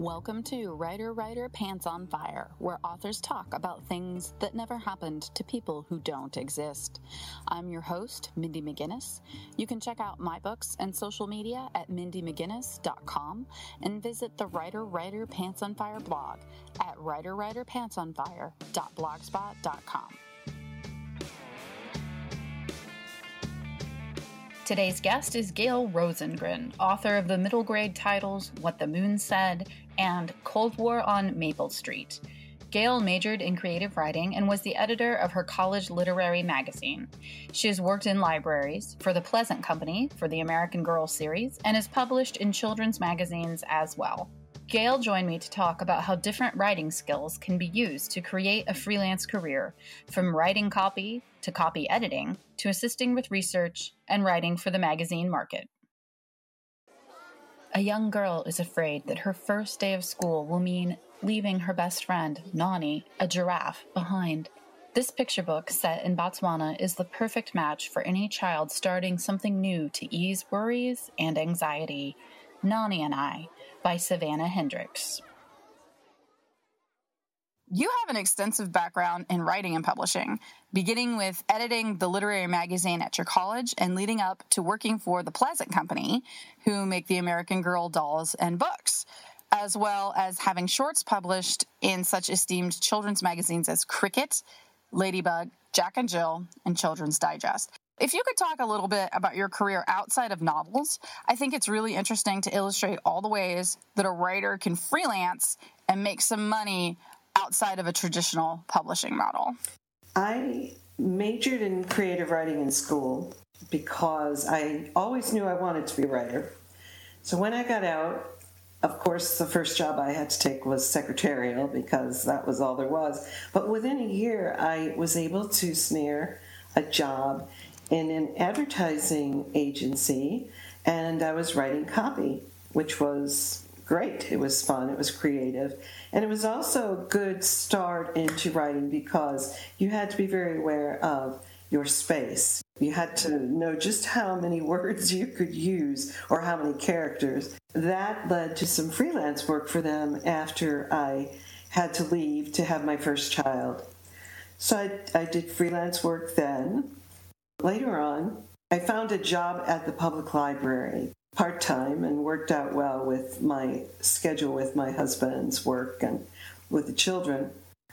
Welcome to Writer Writer Pants on Fire, where authors talk about things that never happened to people who don't exist. I'm your host, Mindy McGinnis. You can check out my books and social media at mindymcginnis.com and visit the Writer Writer Pants on Fire blog at writerwriterpantsonfire.blogspot.com. Today's guest is Gayle Rosengren, author of the middle grade titles What the Moon Said and Cold War on Maple Street. Gayle majored in creative writing and was the editor of her college literary magazine. She has worked in libraries, for the Pleasant Company, for the American Girl series, and is published in children's magazines as well. Gayle joined me to talk about how different writing skills can be used to create a freelance career, from writing copy to copy editing to assisting with research and writing for the magazine market. A young girl is afraid that her first day of school will mean leaving her best friend, Nani, a giraffe, behind. This picture book, set in Botswana, is the perfect match for any child starting something new to ease worries and anxiety. Nani and I by Savannah Hendricks. You have an extensive background in writing and publishing, beginning with editing the literary magazine at your college and leading up to working for the Pleasant Company, who make the American Girl dolls and books, as well as having shorts published in such esteemed children's magazines as Cricket, Ladybug, Jack and Jill, and Children's Digest. If you could talk a little bit about your career outside of novels, I think it's really interesting to illustrate all the ways that a writer can freelance and make some money outside of a traditional publishing model. I majored in creative writing in school because I always knew I wanted to be a writer. So when I got out, of course, the first job I had to take was secretarial because that was all there was. But within a year, I was able to snare a job in an advertising agency and I was writing copy, which was great. It was fun, it was creative, and it was also a good start into writing because you had to be very aware of your space. You had to know just how many words you could use or how many characters. That led to some freelance work for them after I had to leave to have my first child. So I, I did freelance work then. Later on, I found a job at the public library part time and worked out well with my schedule with my husband's work and with the children.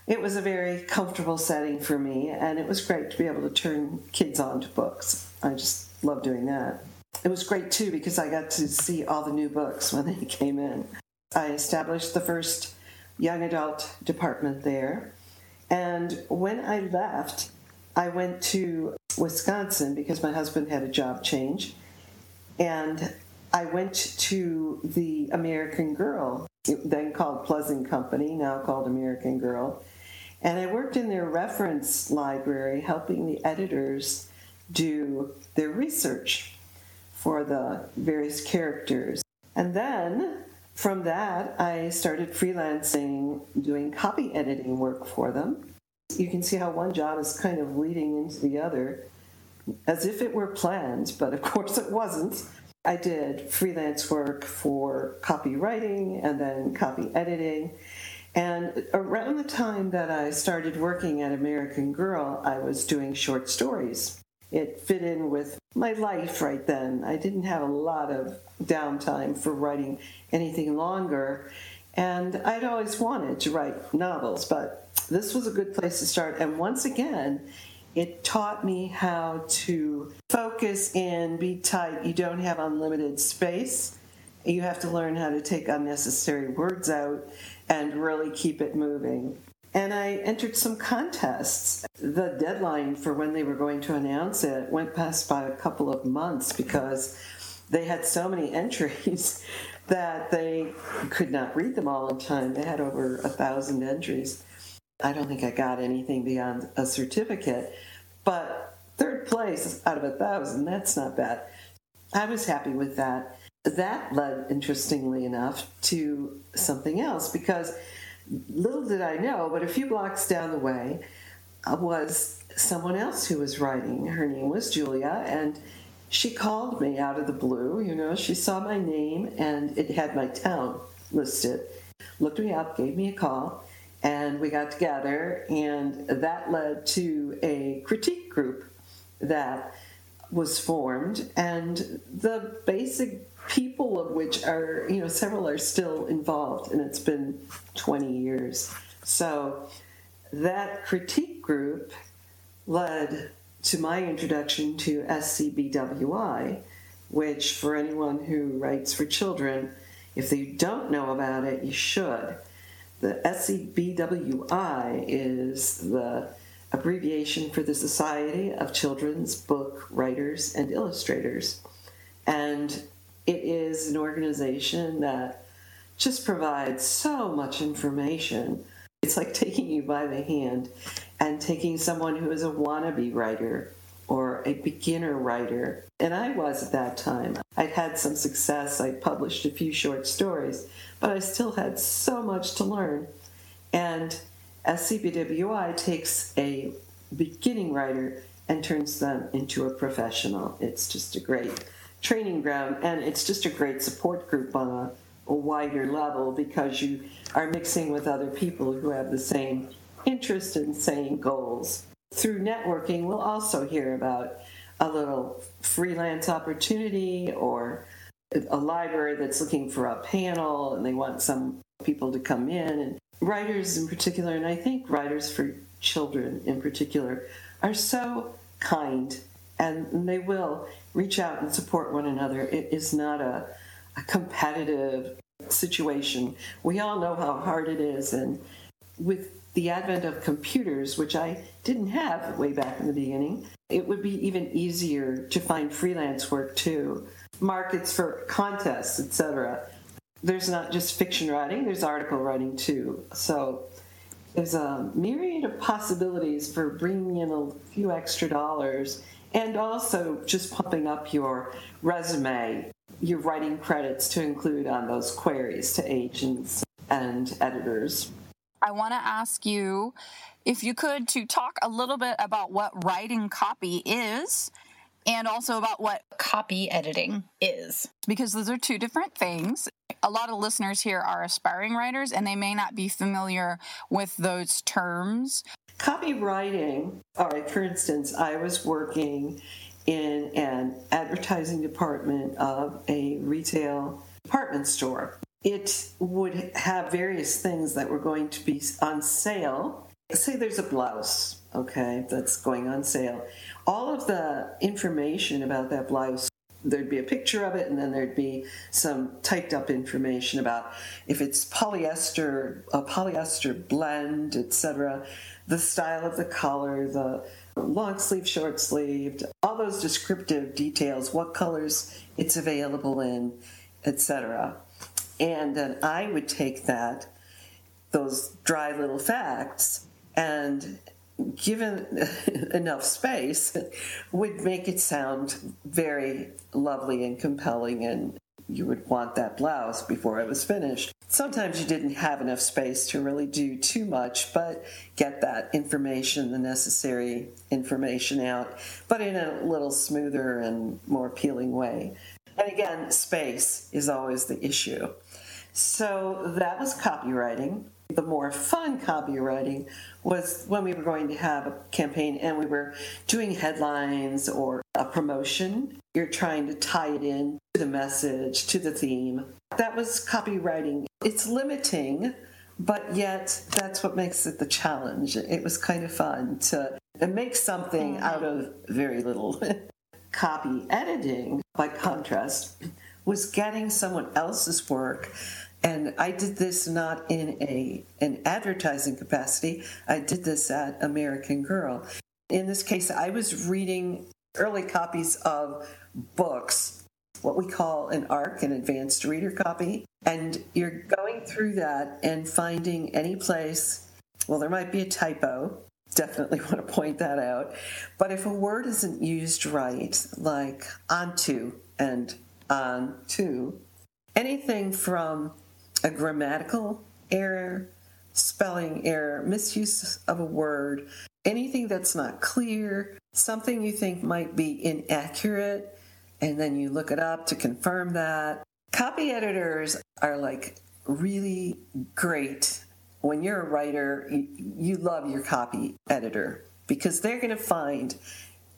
It was a very comfortable setting for me, and it was great to be able to turn kids on to books. I just love doing that. It was great too because I got to see all the new books when they came in. I established the first young adult department there, and when I left, I went to Wisconsin because my husband had a job change. And I went to the American Girl, then called Pleasant Company, now called American Girl. And I worked in their reference library helping the editors do their research for the various characters. And then from that, I started freelancing, doing copy editing work for them. You can see how one job is kind of leading into the other as if it were planned, but of course it wasn't. I did freelance work for copywriting and then copy editing. And around the time that I started working at American Girl, I was doing short stories. It fit in with my life right then. I didn't have a lot of downtime for writing anything longer. And I'd always wanted to write novels, but this was a good place to start. And once again, it taught me how to focus in, be tight. You don't have unlimited space. You have to learn how to take unnecessary words out and really keep it moving. And I entered some contests. The deadline for when they were going to announce it went past by a couple of months because they had so many entries that they could not read them all in time. They had over a thousand entries. I don't think I got anything beyond a certificate, but third place out of a thousand, that's not bad. I was happy with that. That led, interestingly enough, to something else because little did I know, but a few blocks down the way uh, was someone else who was writing. Her name was Julia, and she called me out of the blue. You know, she saw my name and it had my town listed looked me up, gave me a call, and we got together, and that led to a critique group that was formed, and the basic people of which are, you know, several are still involved, and it's been 20 years. So that critique group led to my introduction to SCBWI, which, for anyone who writes for children, if you don't know about it, you should. The SCBWI is the abbreviation for the Society of Children's Book Writers and Illustrators. And it is an organization that just provides so much information. It's like taking you by the hand and taking someone who is a wannabe writer or a beginner writer. And I was at that time. I'd had some success. I published a few short stories, but I still had so much to learn. And SCBWI takes a beginning writer and turns them into a professional. It's just a great training ground, and it's just a great support group on a, a wider level because you are mixing with other people who have the same interest and same goals. Through networking, we'll also hear about a little freelance opportunity or a library that's looking for a panel and they want some people to come in. And writers in particular and i think writers for children in particular are so kind and they will reach out and support one another. It is not a, a competitive situation. We all know how hard it is and with the advent of computers, which I didn't have way back in the beginning, it would be even easier to find freelance work too. Markets for contests, etc. There's not just fiction writing, there's article writing too. So there's a myriad of possibilities for bringing in a few extra dollars and also just pumping up your resume, your writing credits to include on those queries to agents and editors. I want to ask you if you could to talk a little bit about what writing copy is and also about what copy editing is because those are two different things. A lot of listeners here are aspiring writers and they may not be familiar with those terms. Copywriting, all right, for instance, I was working in an advertising department of a retail department store it would have various things that were going to be on sale. Say there's a blouse, okay, that's going on sale. All of the information about that blouse there'd be a picture of it and then there'd be some typed up information about if it's polyester a polyester blend etc the style of the collar the long sleeve short sleeved all those descriptive details what colors it's available in etc and then I would take that, those dry little facts, and given enough space, would make it sound very lovely and compelling, and you would want that blouse before it was finished. Sometimes you didn't have enough space to really do too much, but get that information, the necessary information out, but in a little smoother and more appealing way. And again, space is always the issue. So that was copywriting. The more fun copywriting was when we were going to have a campaign and we were doing headlines or a promotion. You're trying to tie it in to the message, to the theme. That was copywriting. It's limiting, but yet that's what makes it the challenge. It was kind of fun to make something mm-hmm. out of very little. Copy editing, by contrast, was getting someone else's work and I did this not in a an advertising capacity. I did this at American Girl. In this case, I was reading early copies of books, what we call an ARC, an advanced reader copy, and you're going through that and finding any place. Well, there might be a typo. Definitely want to point that out. But if a word isn't used right, like onto and on to, anything from a grammatical error, spelling error, misuse of a word, anything that's not clear, something you think might be inaccurate, and then you look it up to confirm that. Copy editors are like really great when you're a writer, you, love your copy editor because they're going to find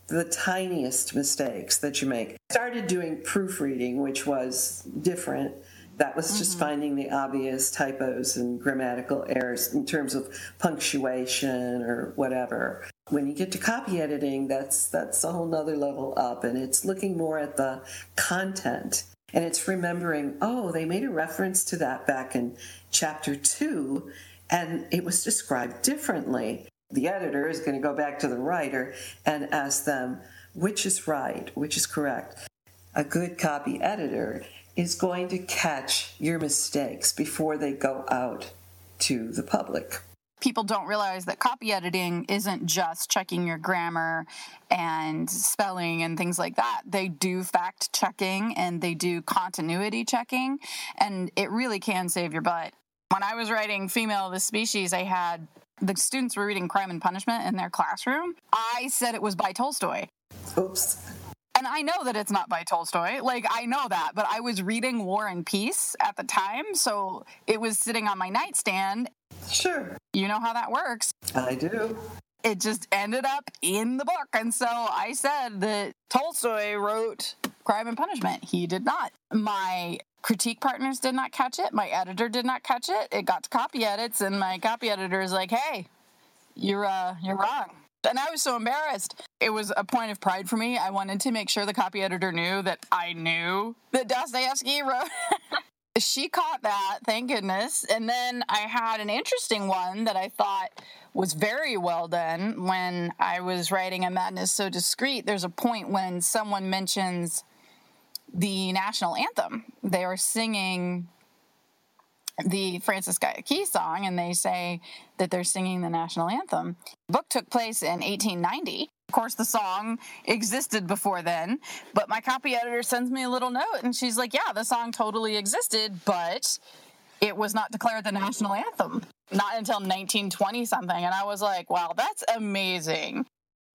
the tiniest mistakes that you make. I started doing proofreading, which was different. That was just mm-hmm. finding the obvious typos and grammatical errors in terms of punctuation or whatever. When you get to copy editing, that's that's a whole nother level up, and it's looking more at the content and it's remembering, oh, they made a reference to that back in chapter two, and it was described differently. The editor is going to go back to the writer and ask them, which is right, which is correct. A good copy editor is going to catch your mistakes before they go out to the public people don't realize that copy editing isn't just checking your grammar and spelling and things like that. They do fact checking and they do continuity checking, and it really can save your butt. When I was writing Female of the Species, I had the students were reading Crime and Punishment in their classroom. I said it was by Tolstoy. Oops. And I know that it's not by Tolstoy. Like, I know that, but I was reading War and Peace at the time. So it was sitting on my nightstand Sure. You know how that works. I do. It just ended up in the book. And so I said that Tolstoy wrote Crime and Punishment. He did not. My critique partners did not catch it. My editor did not catch it. It got to copy edits, and my copy editor is like, hey, you're uh, you're wrong. And I was so embarrassed. It was a point of pride for me. I wanted to make sure the copy editor knew that I knew that Dostoevsky wrote she caught that, thank goodness. And then I had an interesting one that I thought was very well done when I was writing A Madness So Discreet. There's a point when someone mentions the national anthem. They are singing the Francis Guy Key song and they say that they're singing the national anthem. The book took place in 1890. Of course, the song existed before then, but my copy editor sends me a little note and she's like, Yeah, the song totally existed, but it was not declared the national anthem. Not until 1920 something. And I was like, Wow, that's amazing.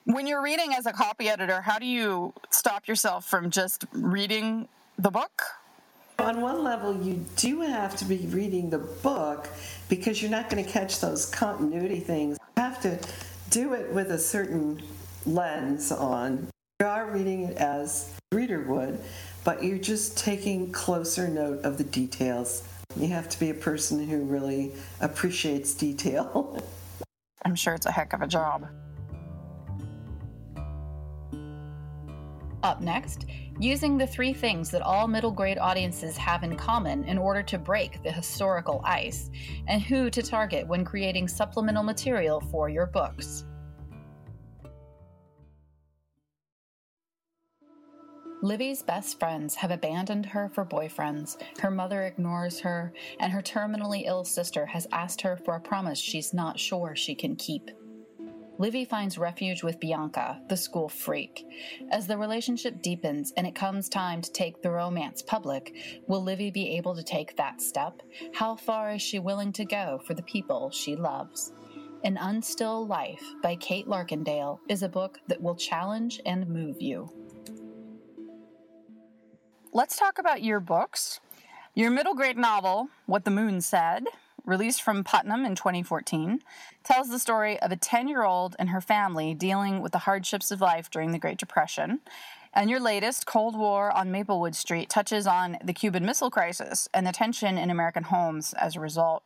When you're reading as a copy editor, how do you stop yourself from just reading the book? On one level, you do have to be reading the book because you're not going to catch those continuity things. You have to do it with a certain lens on. You are reading it as reader would, but you're just taking closer note of the details. You have to be a person who really appreciates detail. I'm sure it's a heck of a job. Up next, using the three things that all middle grade audiences have in common in order to break the historical ice, and who to target when creating supplemental material for your books. Livy's best friends have abandoned her for boyfriends, her mother ignores her, and her terminally ill sister has asked her for a promise she's not sure she can keep. Livy finds refuge with Bianca, the school freak. As the relationship deepens and it comes time to take the romance public, will Livy be able to take that step? How far is she willing to go for the people she loves? An Unstill Life by Kate Larkindale is a book that will challenge and move you let's talk about your books. Your middle grade novel, What the Moon Said, released from Putnam in 2014, tells the story of a 10 year old and her family dealing with the hardships of life during the Great Depression. And your latest, Cold War on Maplewood Street, touches on the Cuban Missile Crisis and the tension in American homes as a result.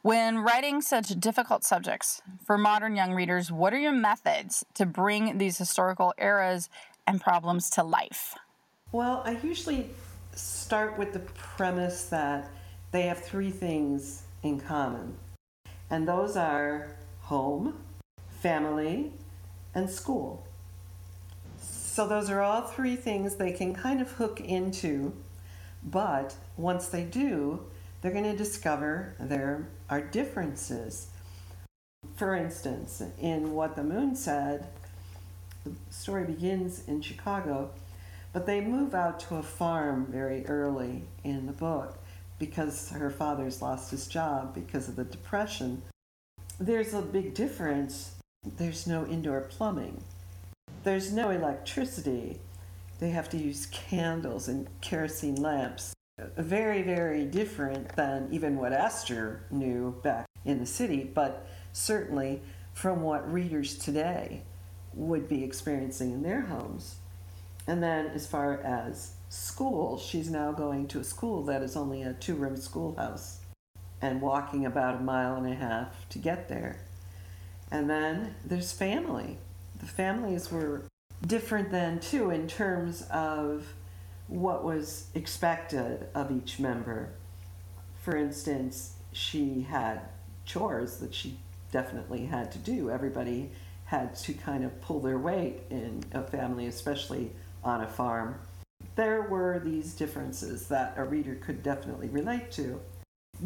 When writing such difficult subjects for modern young readers, what are your methods to bring these historical eras and problems to life? Well, I usually start with the premise that they have three things in common, and those are home, family, and school. So, those are all three things they can kind of hook into, but once they do, they're going to discover there are differences. For instance, in What the Moon Said, the story begins in Chicago but they move out to a farm very early in the book because her father's lost his job because of the depression. There's a big difference. There's no indoor plumbing. There's no electricity. They have to use candles and kerosene lamps. very, very different than even what Esther knew back in the city, but certainly from what readers today would be experiencing in their homes. And then, as far as school, she's now going to a school that is only a two room schoolhouse and walking about a mile and a half to get there. And then there's family. The families were different then, too, in terms of what was expected of each member. For instance, she had chores that she definitely had to do. Everybody had to kind of pull their weight in a family, especially on a farm. There were these differences that a reader could definitely relate to.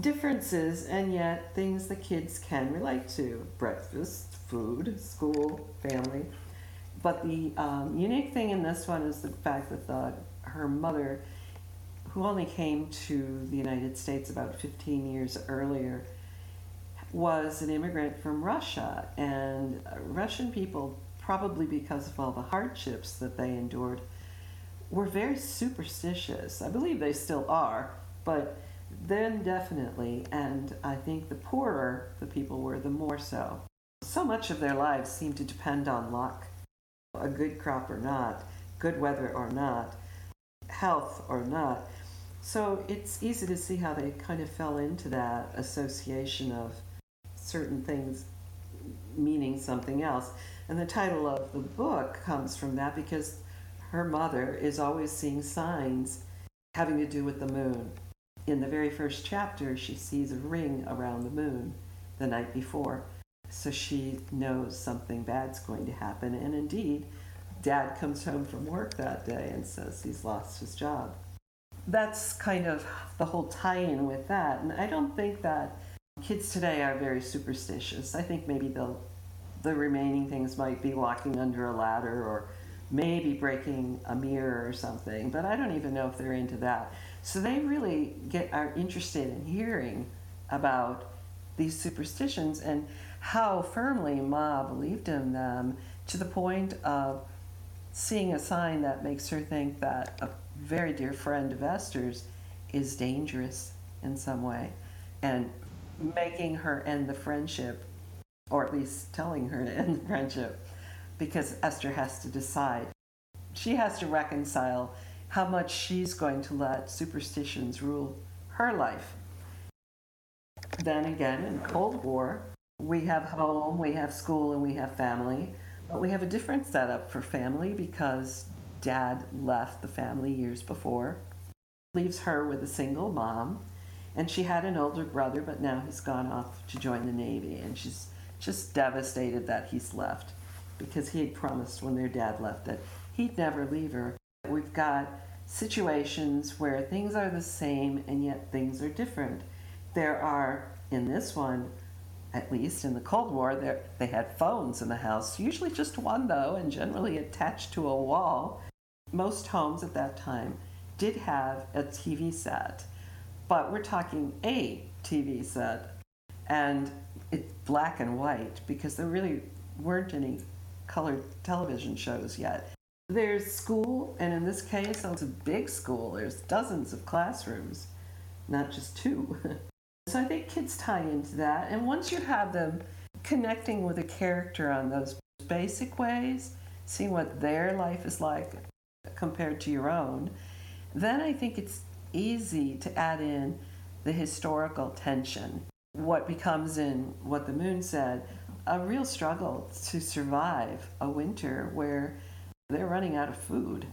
Differences, and yet things the kids can relate to breakfast, food, school, family. But the um, unique thing in this one is the fact that the her mother, who only came to the United States about 15 years earlier, was an immigrant from Russia. And Russian people, probably because of all the hardships that they endured, were very superstitious. I believe they still are, but then definitely. And I think the poorer the people were, the more so. So much of their lives seemed to depend on luck a good crop or not, good weather or not health or not. So it's easy to see how they kind of fell into that association of certain things meaning something else. And the title of the book comes from that because her mother is always seeing signs having to do with the moon. In the very first chapter, she sees a ring around the moon the night before. So she knows something bad's going to happen. And indeed, dad comes home from work that day and says he's lost his job. That's kind of the whole tie in with that. And I don't think that kids today are very superstitious. I think maybe the, the remaining things might be walking under a ladder or maybe breaking a mirror or something, but I don't even know if they're into that. So they really get are interested in hearing about these superstitions and how firmly Ma believed in them to the point of seeing a sign that makes her think that a very dear friend of Esther's is dangerous in some way and making her end the friendship, or at least telling her to end the friendship, because Esther has to decide. She has to reconcile how much she's going to let superstitions rule her life. Then again, in Cold War, we have home, we have school, and we have family. But we have a different setup for family because dad left the family years before, leaves her with a single mom, and she had an older brother, but now he's gone off to join the Navy, and she's just devastated that he's left because he had promised when their dad left that he'd never leave her. We've got situations where things are the same and yet things are different. There are, in this one, at least in the Cold War, they had phones in the house, usually just one though, and generally attached to a wall. Most homes at that time did have a TV set, but we're talking a TV set, and it's black and white because there really weren't any colored television shows yet. There's school, and in this case, it's a big school. There's dozens of classrooms, not just two. So I think kids tie into that. And once you have them connecting with a character on those basic ways, seeing what their life is like compared to your own, then I think it's easy to add in the historical tension. What becomes in what the moon said a real struggle to survive a winter where they're running out of food.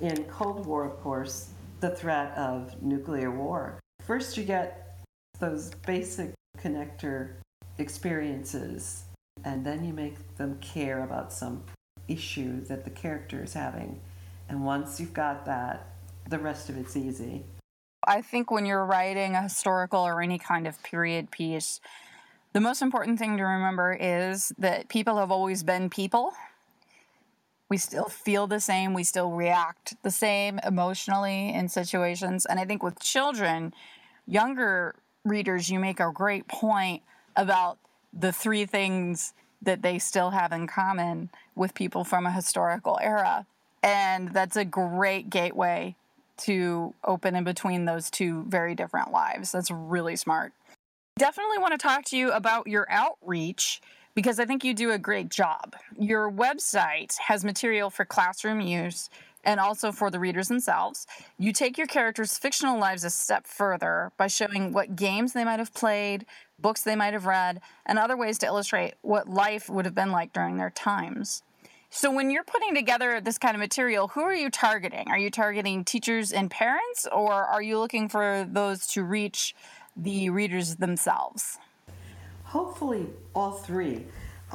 In Cold War, of course, the threat of nuclear war. First, you get those basic connector experiences, and then you make them care about some issue that the character is having. And once you've got that, the rest of it's easy. I think when you're writing a historical or any kind of period piece, the most important thing to remember is that people have always been people. We still feel the same, we still react the same emotionally in situations. And I think with children, younger readers, you make a great point about the three things that they still have in common with people from a historical era. And that's a great gateway to open in between those two very different lives. That's really smart. Definitely want to talk to you about your outreach because I think you do a great job. Your website has material for classroom use and also for the readers themselves. You take your characters' fictional lives a step further by showing what games they might have played, books they might have read, and other ways to illustrate what life would have been like during their times. So, when you're putting together this kind of material, who are you targeting? Are you targeting teachers and parents, or are you looking for those to reach the readers themselves? Hopefully, all three.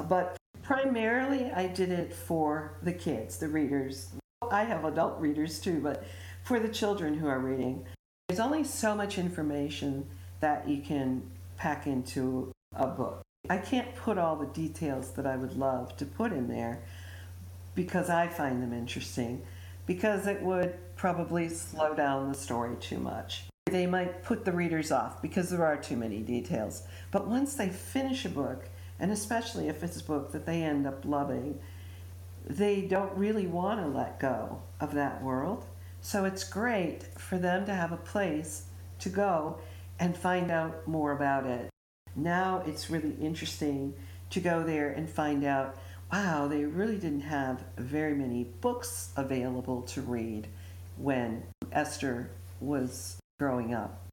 But primarily, I did it for the kids, the readers. I have adult readers too, but for the children who are reading, there's only so much information that you can pack into a book. I can't put all the details that I would love to put in there because I find them interesting, because it would probably slow down the story too much. They might put the readers off because there are too many details. But once they finish a book, and especially if it's a book that they end up loving, they don't really want to let go of that world. So it's great for them to have a place to go and find out more about it. Now it's really interesting to go there and find out wow, they really didn't have very many books available to read when Esther was growing up.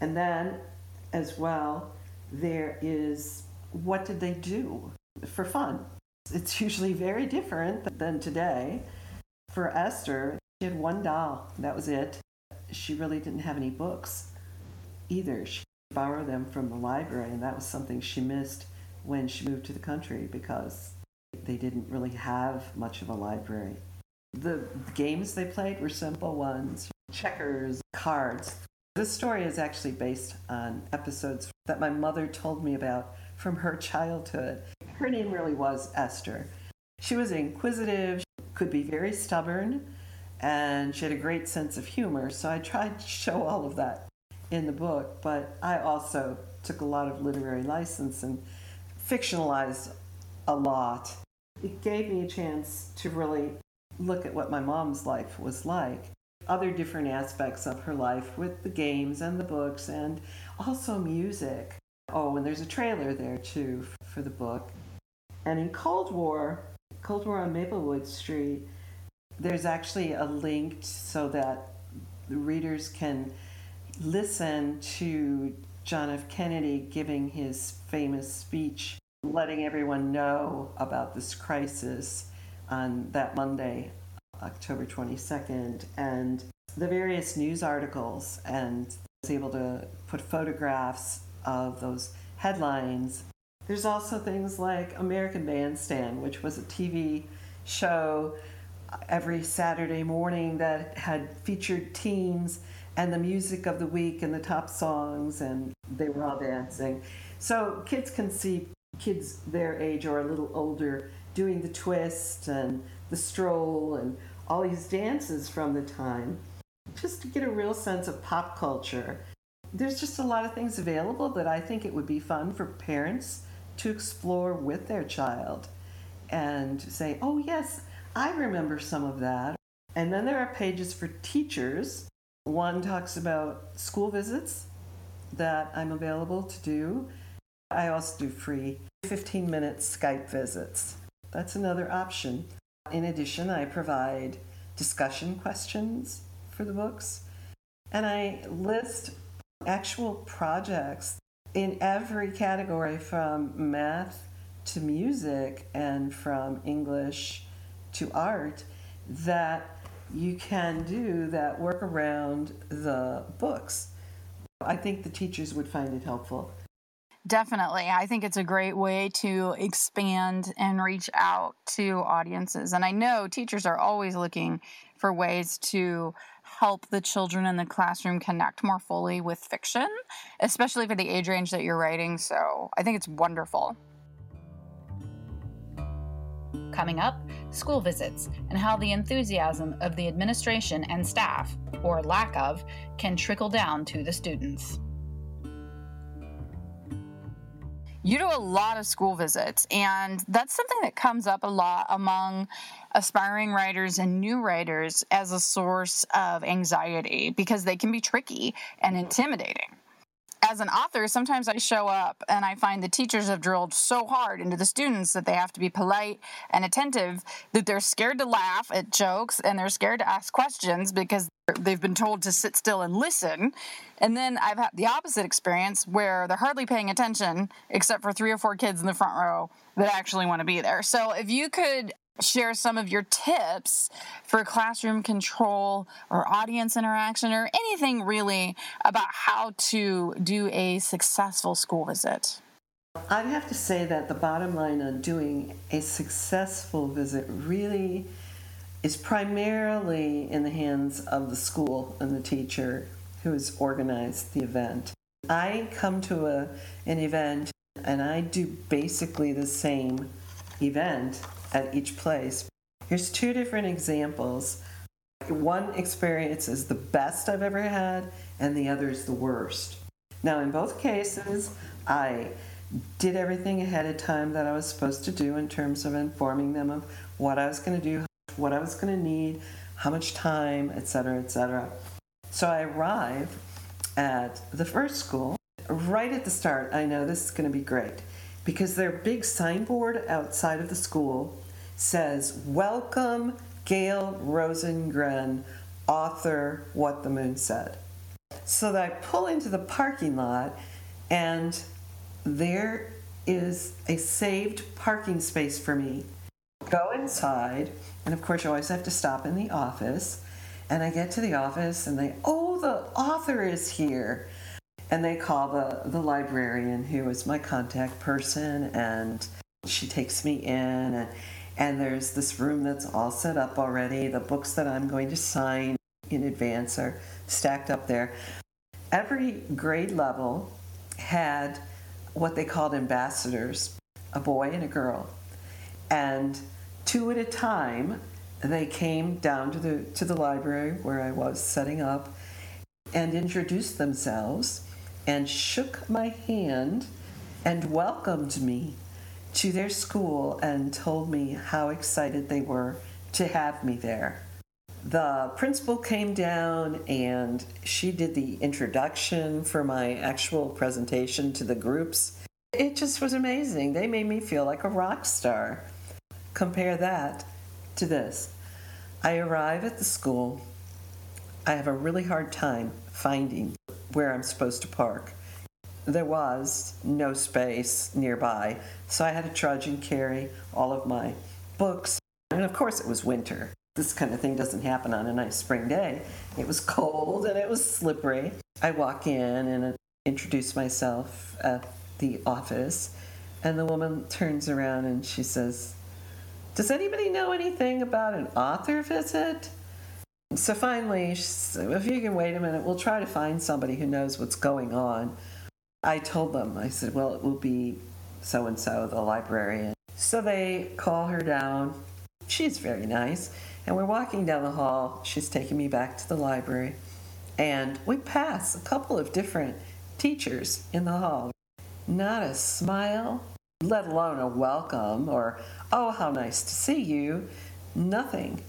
And then, as well, there is what did they do for fun? It's usually very different than today. For Esther, she had one doll, that was it. She really didn't have any books either. She borrowed them from the library, and that was something she missed when she moved to the country because they didn't really have much of a library. The games they played were simple ones checkers, cards. This story is actually based on episodes that my mother told me about from her childhood. Her name really was Esther. She was inquisitive, could be very stubborn, and she had a great sense of humor. So I tried to show all of that in the book, but I also took a lot of literary license and fictionalized a lot. It gave me a chance to really look at what my mom's life was like, other different aspects of her life with the games and the books, and also music. Oh, and there's a trailer there too for the book. And in Cold War, Cold War on Maplewood Street, there's actually a link so that the readers can listen to John F. Kennedy giving his famous speech, letting everyone know about this crisis on that Monday, October 22nd, and the various news articles, and was able to put photographs of those headlines. There's also things like American Bandstand, which was a TV show every Saturday morning that had featured teens and the music of the week and the top songs, and they were all dancing. So kids can see kids their age or a little older doing the twist and the stroll and all these dances from the time just to get a real sense of pop culture. There's just a lot of things available that I think it would be fun for parents to explore with their child and say, oh, yes, I remember some of that. And then there are pages for teachers one talks about school visits that I'm available to do. I also do free 15 minute Skype visits. That's another option. In addition, I provide discussion questions for the books and I list actual projects in every category from math to music and from English to art that you can do that work around the books. I think the teachers would find it helpful. Definitely. I think it's a great way to expand and reach out to audiences. And I know teachers are always looking for ways to help the children in the classroom connect more fully with fiction, especially for the age range that you're writing. So I think it's wonderful. Coming up, school visits and how the enthusiasm of the administration and staff, or lack of, can trickle down to the students. You do a lot of school visits, and that's something that comes up a lot among aspiring writers and new writers as a source of anxiety because they can be tricky and mm-hmm. intimidating as an author, sometimes I show up and I find the teachers have drilled so hard into the students that they have to be polite and attentive that they're scared to laugh at jokes and they're scared to ask questions because they've been told to sit still and listen. And then I've had the opposite experience where they're hardly paying attention except for three or four kids in the front row that actually want to be there. So if you could share some of your tips for classroom control or audience interaction or anything really about how to do a successful school visit. I'd have to say that the bottom line on doing a successful visit really is primarily in the hands of the school and the teacher who has organized the event. I come to a, an event and I do basically the same event at each place. Here's two different examples. One experience is the best I've ever had, and the other is the worst. Now, in both cases, I did everything ahead of time that I was supposed to do in terms of informing them of what I was going to do, what I was going to need, how much time, etc., etc. So I arrive at the first school. Right at the start, I know this is going to be great because their big signboard outside of the school says, Welcome, Gayle Rosengren, author What the Moon Said. So that I pull into the parking lot, and there is a saved parking space for me. Go inside, and of course, you always have to stop in the office. And I get to the office, and they, oh, the author is here and they call the, the librarian who is my contact person and she takes me in and, and there's this room that's all set up already. The books that i'm going to sign in advance are stacked up there. Every grade level had what they called ambassadors a boy and a girl. And two at a time they came down to the to the library where i was setting up and introduced themselves and shook my hand and welcomed me to their school and told me how excited they were to have me there. The principal came down and she did the introduction for my actual presentation to the groups. It just was amazing. They made me feel like a rock star. Compare that to this. I arrive at the school. I have a really hard time finding where I'm supposed to park. There was no space nearby, so I had to trudge and carry all of my books. And of course, it was winter. This kind of thing doesn't happen on a nice spring day. It was cold and it was slippery. I walk in and introduce myself at the office, and the woman turns around and she says, Does anybody know anything about an author visit? So finally, said, if you can wait a minute, we'll try to find somebody who knows what's going on. I told them, I said, well, it will be so and so, the librarian. So they call her down. She's very nice. And we're walking down the hall. She's taking me back to the library. And we pass a couple of different teachers in the hall. Not a smile, let alone a welcome or, oh, how nice to see you. Nothing.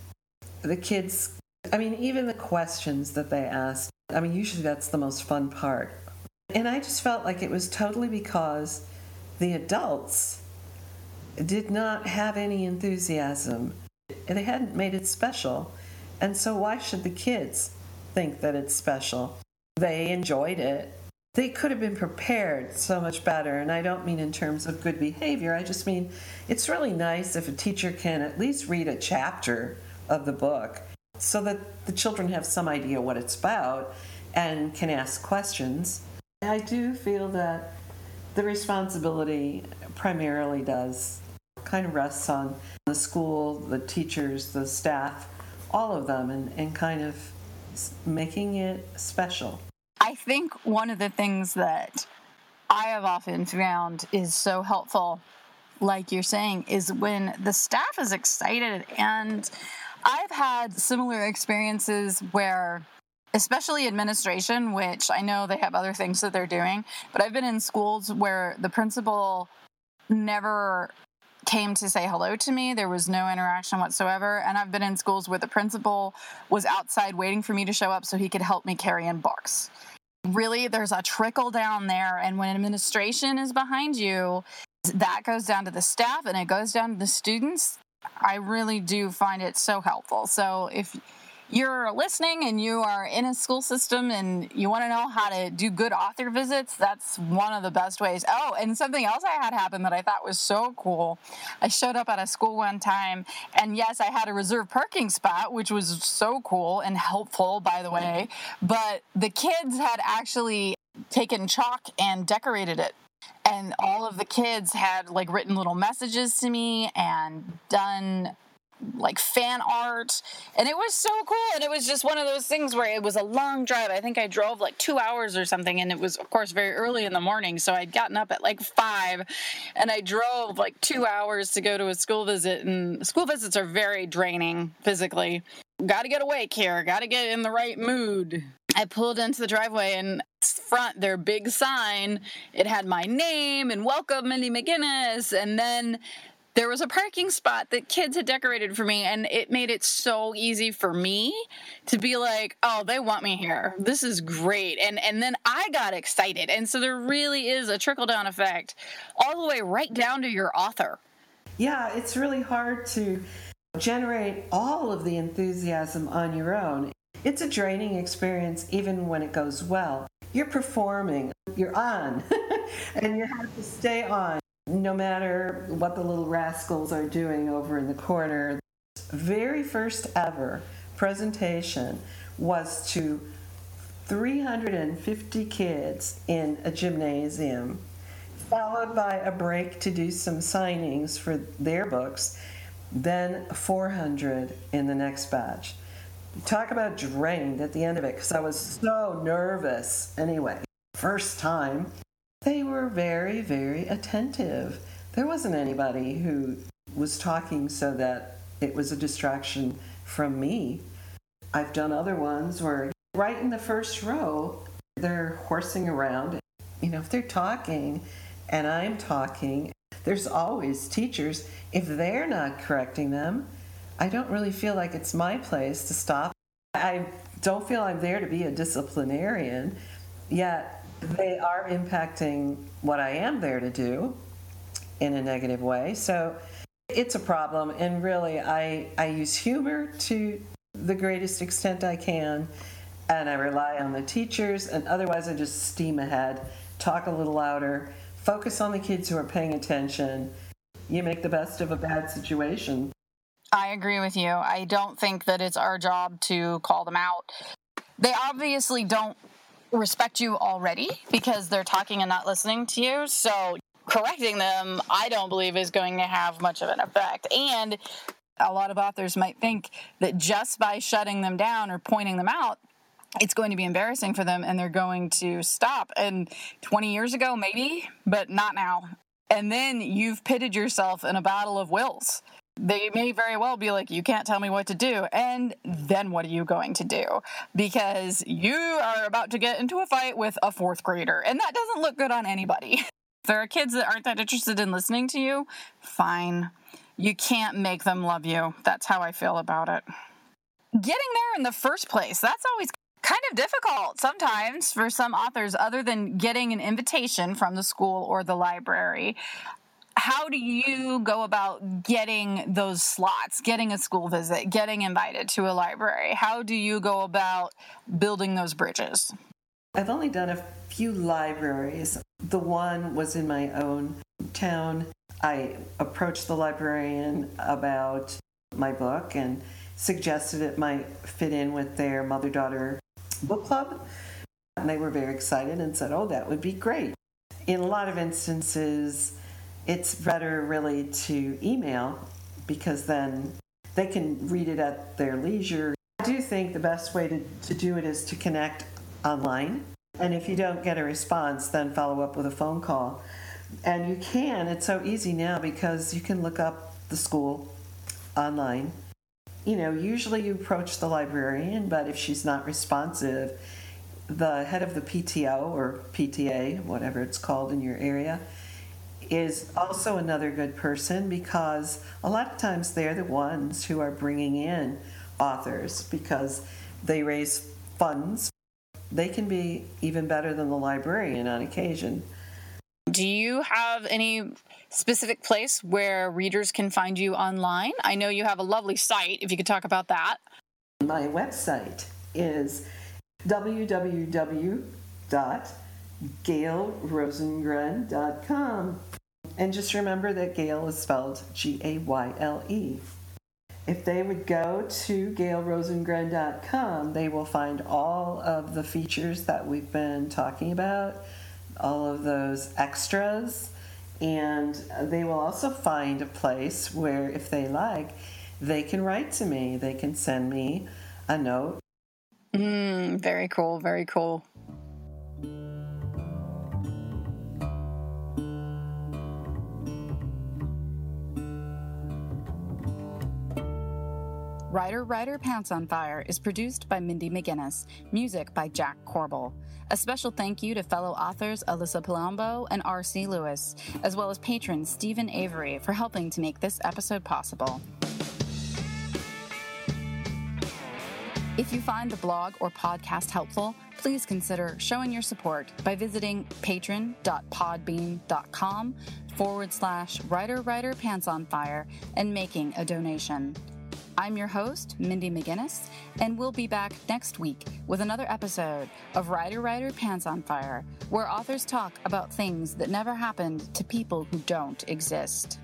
The kids I mean, even the questions that they asked, I mean, usually that's the most fun part. And I just felt like it was totally because the adults did not have any enthusiasm. They hadn't made it special. And so, why should the kids think that it's special? They enjoyed it. They could have been prepared so much better. And I don't mean in terms of good behavior, I just mean it's really nice if a teacher can at least read a chapter of the book so that the children have some idea what it's about and can ask questions. I do feel that the responsibility primarily does kind of rests on the school, the teachers, the staff, all of them, and, and kind of making it special. I think one of the things that I have often found is so helpful, like you're saying, is when the staff is excited and I've had similar experiences where especially administration, which I know they have other things that they're doing, but I've been in schools where the principal never came to say hello to me. There was no interaction whatsoever. And I've been in schools where the principal was outside waiting for me to show up so he could help me carry in books. Really, there's a trickle down there. And when administration is behind you, that goes down to the staff and it goes down to the students. I really do find it so helpful. So if you're listening and you are in a school system and you want to know how to do good author visits, that's one of the best ways. Oh, and something else I had happen that I thought was so cool. I showed up at a school one time, and yes, I had a reserved parking spot, which was so cool and helpful, by the way. But the kids had actually taken chalk and decorated it and all of the kids had like written little messages to me and done like fan art. And it was so cool. And it was just one of those things where it was a long drive. I think i drove like two hours or something and it was of course very early in the morning. So i'd gotten up at like five and i drove like two hours to go to a school visit. And school visits are very draining physically. Gotta get awake here. Gotta get in the right mood I pulled into the driveway and front their big sign, it had my name and welcome Mindy McGinnis. And then there was a parking spot that kids had decorated for me and it made it so easy for me to be like oh they want me here. This is great. And and then i got excited. And so there really is a trickle down effect all the way right down to your author. Yeah it's really hard to generate all of the enthusiasm on your own it's a draining experience even when it goes well you're performing you're on and you have to stay on no matter what the little rascals are doing over in the corner. Very first ever presentation was to 350 kids in a gymnasium, followed by a break to do some signings for their books, then 400 in the next batch. Talk about drained at the end of it because I was so nervous. Anyway, first time they were very, very attentive. There wasn't anybody who was talking so that it was a distraction from me. I've done other ones where right in the first row, they're horsing around. You know, if they're talking and I'm talking, there's always teachers. If they're not correcting them, I don't really feel like it's my place to stop. I don't feel I'm there to be a disciplinarian, yet they are impacting what I am there to do in a negative way. So it's a problem. And really, I, I use humor to the greatest extent I can. And I rely on the teachers. And otherwise, I just steam ahead, talk a little louder, focus on the kids who are paying attention. You make the best of a bad situation. I agree with you. I don't think that it's our job to call them out. They obviously don't respect you already because they're talking and not listening to you. So correcting them, I don't believe is going to have much of an effect. And a lot of authors might think that just by shutting them down or pointing them out, it's going to be embarrassing for them and they're going to stop. And 20 years ago, maybe, but not now. And then you've pitted yourself in a battle of wills they may very well be like, you can't tell me what to do. And then what are you going to do? Because you are about to get into a fight with a fourth grader, and that doesn't look good on anybody. if there are kids that aren't that interested in listening to you, fine. You can't make them love you. That's how I feel about it. Getting there in the first place, that's always kind of difficult sometimes for some authors, other than getting an invitation from the school or the library how do you go about getting those slots, getting a school visit, getting invited to a library? How do you go about building those bridges? I've only done a few libraries. The one was in my own town. I approached the librarian about my book and suggested it might fit in with their mother daughter book club. And they were very excited and said, Oh, that would be great. In a lot of instances, it's better really to email because then they can read it at their leisure. I do think the best way to, to do it is to connect online. And if you don't get a response, then follow up with a phone call. And you can, it's so easy now because you can look up the school online. You know, usually you approach the librarian, but if she's not responsive, the head of the PTO or PTA, whatever it's called in your area, is also another good person because a lot of times they're the ones who are bringing in authors because they raise funds. They can be even better than the librarian on occasion. Do you have any specific place where readers can find you online? I know you have a lovely site, if you could talk about that. My website is www.gaylerosengren.com. And just remember that Gayle is spelled G A Y L E. If they would go to gaylerosengren.com, they will find all of the features that we've been talking about, all of those extras, and they will also find a place where, if they like, they can write to me. They can send me a note. Mm, very cool, very cool. Writer Writer Pants on Fire is produced by Mindy McGinnis, music by Jack Corbel. A special thank you to fellow authors Alyssa Palombo and R.C. Lewis, as well as patron Stephen Avery for helping to make this episode possible. If you find the blog or podcast helpful, please consider showing your support by visiting patron.podbean.com forward slash writer writer pants on fire and making a donation. I'm your host, Mindy McGinnis, and we'll be back next week with another episode of Writer Writer Pants on Fire, where authors talk about things that never happened to people who don't exist.